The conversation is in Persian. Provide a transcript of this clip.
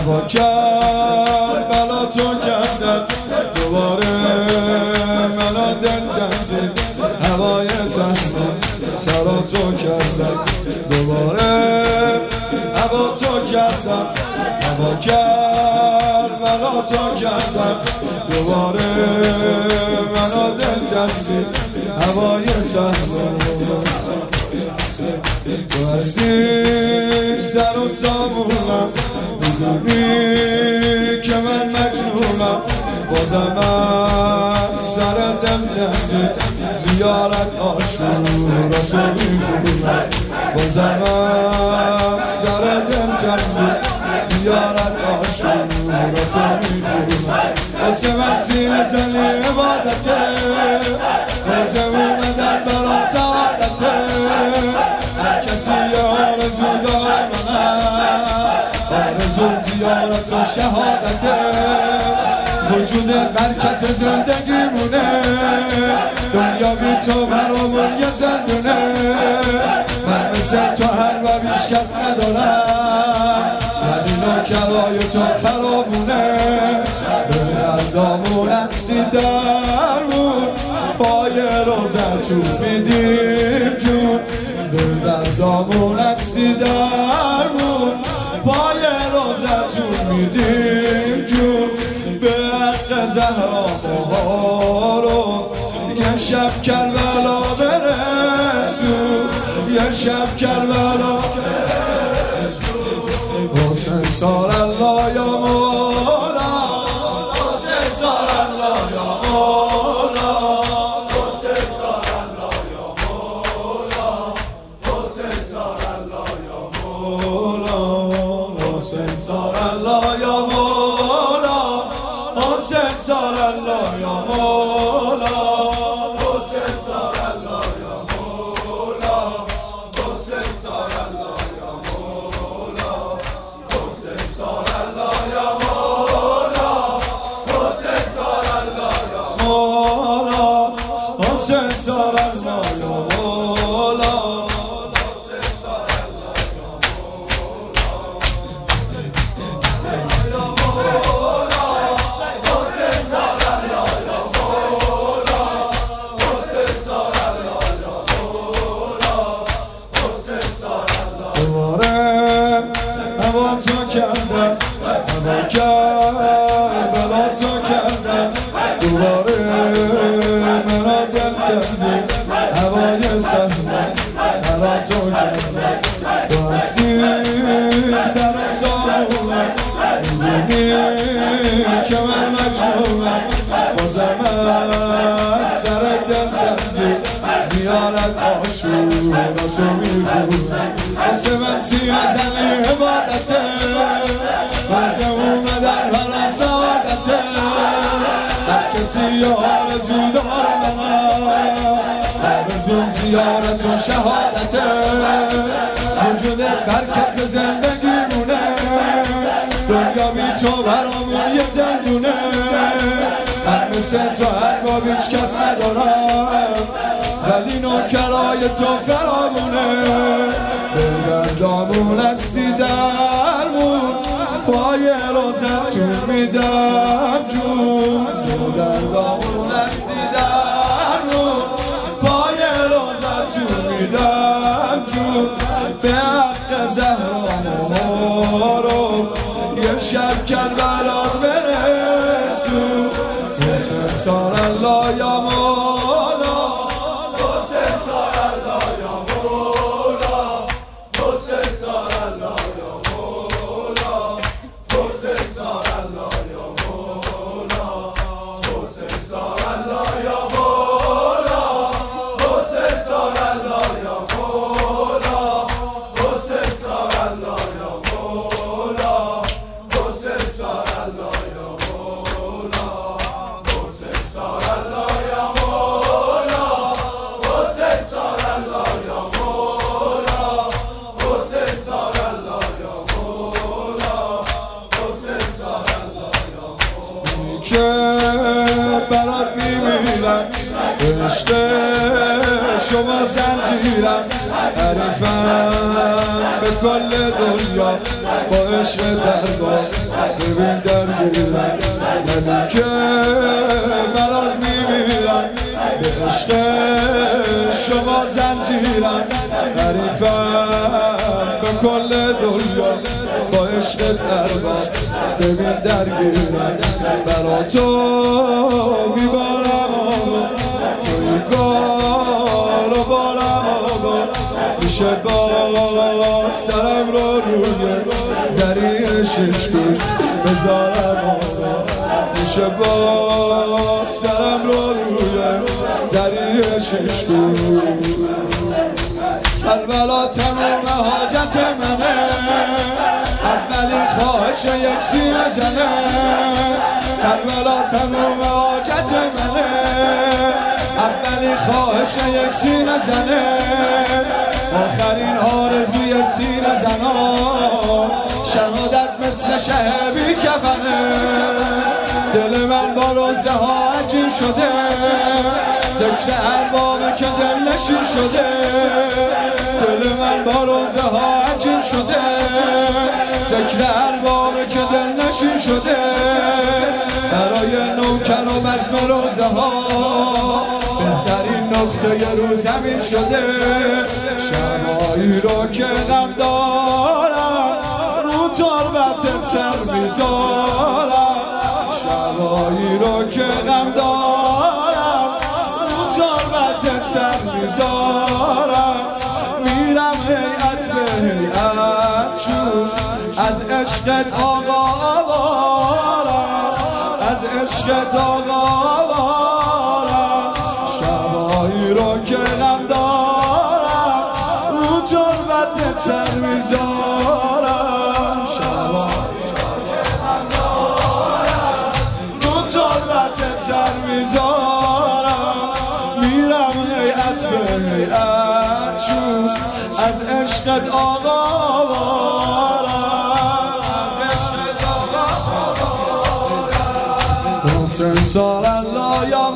هوا کرد بلا تو کردم. دوباره منو دل زدی هوای سهمه سرا تو کردم. دوباره هوا تو کردم. هوا کرد بلا تو کردم. دوباره منو دل زدی هوای سهمه تو هستی سر و سامونم. می‌دونی که من مجنونم. بازم از سر دم زیارت آشورا تو می‌خونم بازم از سر دم زیارت آشورا تو می‌خونم واسه من سینه زنی عبادته روزه اومدن برام سعادته هر کسی آرزو داره من آرزو زیارت و شهادته وجود برکت زندگی مونه دنیا بی تو برامون یه زندونه. من مثل تو هر و بیش کس ندارم. ولی نوکرای تو فرامونه به دردامون هستی درمون پای روزتون میدیم جون. به دردامون زهرا رو. یه شب کربلا برسو یه شب کربلا حسین سار الله یا مولا حسین سار الله یا مولا حسین سار الله یا مولا حسین سار الله یا مولا حسین سار الله یا مولا. حسین سار الله یا مولا می‌دونی که من مجنونم بازم از دل کردی زیارت آشورا تو می‌خونم واسه من سینه زنی عبادته روزه اومدن برام سعادته هر کسی آرزو داره من آرزوم زیارت و شهادته وجودت برکت زندگی تو برامون یه زندونه من مثل تو هر با بیچ کس ندارم. ولی نوکرای تو فرامونه به گردامون هستی درمون پای روزتون میدم. شرط کردم عشق شما زنجیرم. حریفم به کل دنیا با عشق ترگا ببین درگیرم که مراد میمیرم. به عشق شما زنجیرم. حریفم به کل دنیا با عشق ترگا ببین درگیرم برا تو میبارم. میشه با سرم رو روی زری ششکوش بذارم آقا میشه با سرم رو روی زری ششکوش کربلا تمام حاجت منه. اولین خواهش یک سینه زنه. کربلا تمام حاجت منه. خواهش یک سینه زنه. آخرین آرزوی سینه زنا. شهادت مثل شهبی کفنه. دل من با روزه ها عجین شده. ذکر اربابه که دل نشین شده. دل من با روزه ها عجین شده. ذکر اربابه که دل نشین شده. برای نوکر و بزم روزه ها. بهترین نقطه رو زمین شده. شبایی رو که غم دارم رو تربتت سر می‌ذارم. شبایی رو که غم دارم رو تربتت سر می‌ذارم. میرم هیئت به هیئت چون از عشقت آقا از عشقت آقا عشقت آقا بارم از عشقت آقا حسین سال الله یا